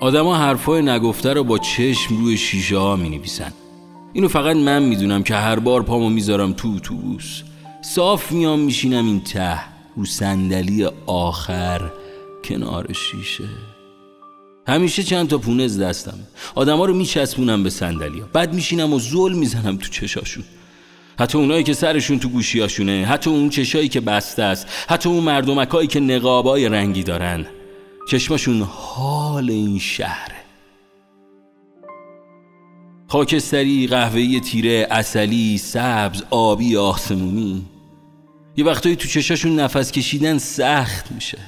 آدما حرفای نگفته رو با چشم روی شیشه ها می نویسن اینو فقط من می‌دونم که هر بار پامو می‌ذارم تو اتوبوس. صاف میام میشینم این ته رو صندلی آخر کنار شیشه. همیشه چند تا پونز دستم. آدما رو میچسبونم به صندلیا بعد میشینم و زل می‌زنم تو چشاشون. حتی اونایی که سرشون تو گوشیاشونه حتی اون چشایی که بسته است حتی اون مردمکایی که نقابای رنگی دارن. چشماشون حال این شهره. خاکستری، قهوه‌ای تیره، اصلی، سبز، آبی، آسمونی. یه وقتایی تو چشاشون نفس کشیدن سخت میشه.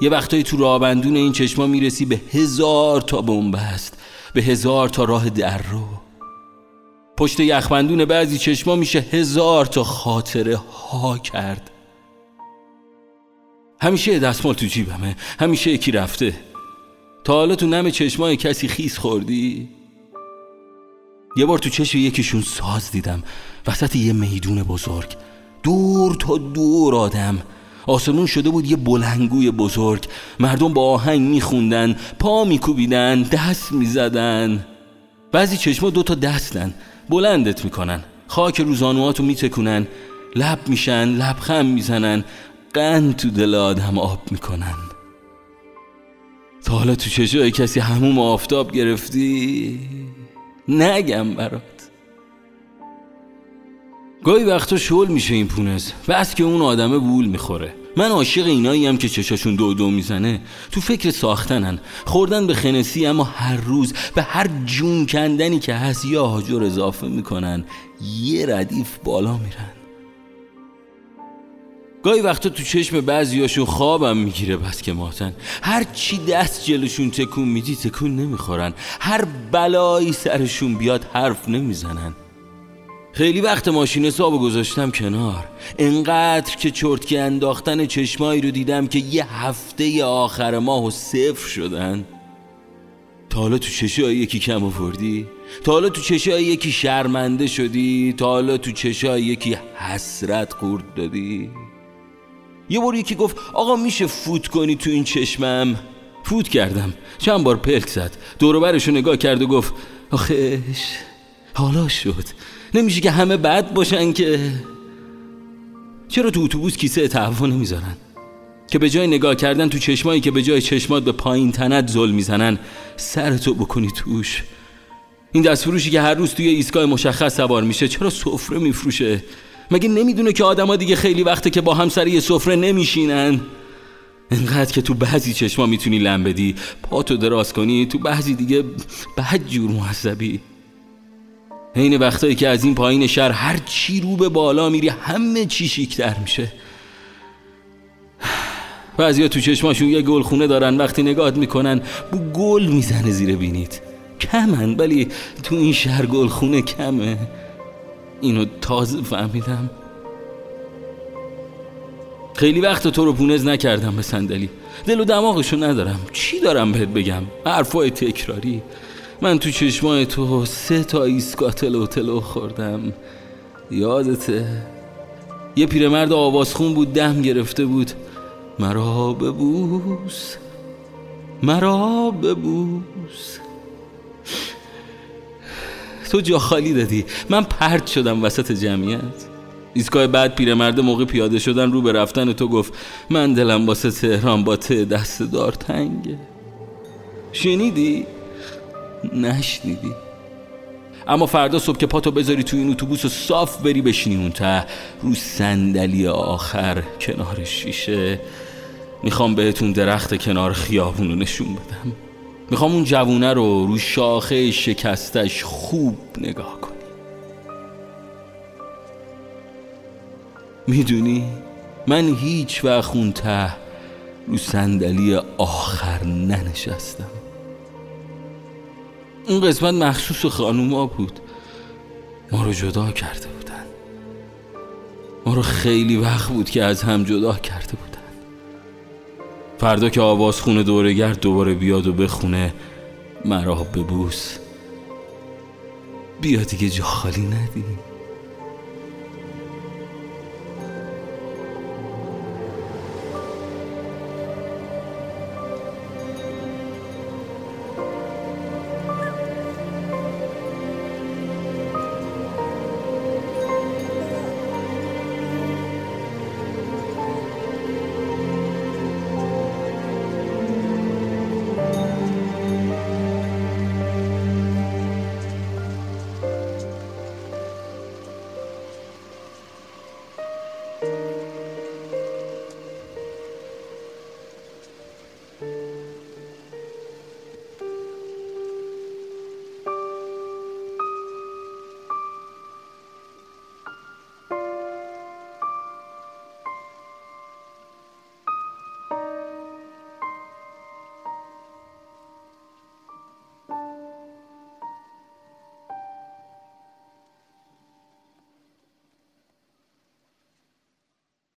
یه وقتایی تو رابندون این چشما می‌رسی به هزار تا بنبست به هزار تا راه در رو. پشت یخبندون بعضی چشما میشه هزار تا خاطره ها کرد. همیشه دستمال تو جیبمه همیشه یکی رفته. تا حالا تو نم چشمای کسی خیس خوردی؟ یه بار تو چشم یکیشون ساز دیدم وسط یه میدون بزرگ. دور تا دور آدم. آسمون شده بود یه بلنگوی بزرگ. مردم با آهنگ میخوندن پا میکوبیدن دست می‌زدن. بعضی چشما دو تا دستن بلندت می‌کنن. خاک روزانواتو میتکونن. لب میشن لبخم می‌زنن. قند تو دل آدم آب می‌کنن. تا حالا تو چشای کسی هموم آفتاب گرفتی؟ نگم برات. گاهی وقتا شل میشه این پونز بس که اون آدمه بول می‌خوره. من عاشق اینایی هم که چشاشون دو دو می‌زنه. تو فکر ساختنن. خوردن به خنسی اما هر روز به هر جون کندنی که هست یا آجر اضافه می‌کنن یه ردیف بالا میرن. گاهی وقتا تو چشم بعضیاشون خوابم می‌گیره بس که ماتن هر چی دست جلوشون تکون میدی تکون نمی‌خورن هر بلایی سرشون بیاد حرف نمی‌زنن خیلی وقت ماشین حسابو گذاشتم کنار انقدر که چرتکی انداختن چشمایی رو دیدم که یه هفته آخر ماه و صفر شدن تا حالا تو چشای یکی کم آوردی؟ تا حالا تو چشای یکی شرمنده شدی؟ تا حالا تو چشای یکی حسرت قورت دادی؟ یه بار یکی گفت آقا میشه فوت کنی تو این چشمم؟ فوت کردم. چند بار پلک زد. دوروبرشو نگاه کرد و گفت آخش حالا شد. نمیشه که همه بد باشن که. چرا تو اتوبوس کیسه تهوع نمی‌ذارن که به جای نگاه کردن تو چشمایی که به جای چشمات به پایین تنت زل می‌زنن سرتو بکنی توش. این دستفروشی که هر روز توی ایستگاه مشخص سوار میشه چرا سفره میفروشه؟ مگه نمی‌دونه که آدما دیگه خیلی وقته که با هم سر یه سفره نمیشینن؟ انقدر که تو بعضی چشما می‌تونی لم بدی پاتو دراز کنی تو بعضی دیگه بعد جور محذبی حین وقتایی که از این پایین شهر هر چی رو به بالا میری همه چی شیکتر میشه. بعضیا تو چشماشون یه گلخونه دارن وقتی نگاه می‌کنن بو گل می‌زنه زیر بینید کمن ولی تو این شهر گلخونه کمه. اینو تازه فهمیدم. خیلی وقت تو رو پونز نکردم به صندلی. دل و دماغشو ندارم. چی دارم بهت بگم؟ حرفای تکراری. من تو چشمای تو سه تا ایسکا تلو تلو خوردم. یادته. یه پیرمرد آوازخون بود دم گرفته بود. مرا ببوس. مرا ببوس. تو جا خالی دادی. من پرت شدم وسط جمعیت. ایستگاه بعد پیرمرد موقع پیاده شدن رو به رفتن تو گفت من دلم واسه تهران با ته دست دار تنگه. شنیدی؟ نشنیدی. اما فردا صبح که پاتو بذاری تو این اتوبوس و صاف بری بشینی اون ته رو صندلی آخر کنار شیشه. می‌خوام بهتون درخت کنار خیابون نشون بدم. می‌خوام اون جوونه رو رو شاخه شکستش خوب نگاه کنی. می‌دونی من هیچ وقت اون ته رو صندلی آخر ننشستم. اون قسمت مخصوص خانوما بود. ما رو جدا کرده بودن. ما رو خیلی وقت بود که از هم جدا کرده بودن فردا که آواز خونه دورگرد دوباره بیاد و بخونه مرا ببوس. بیا دیگه جا خالی ندیم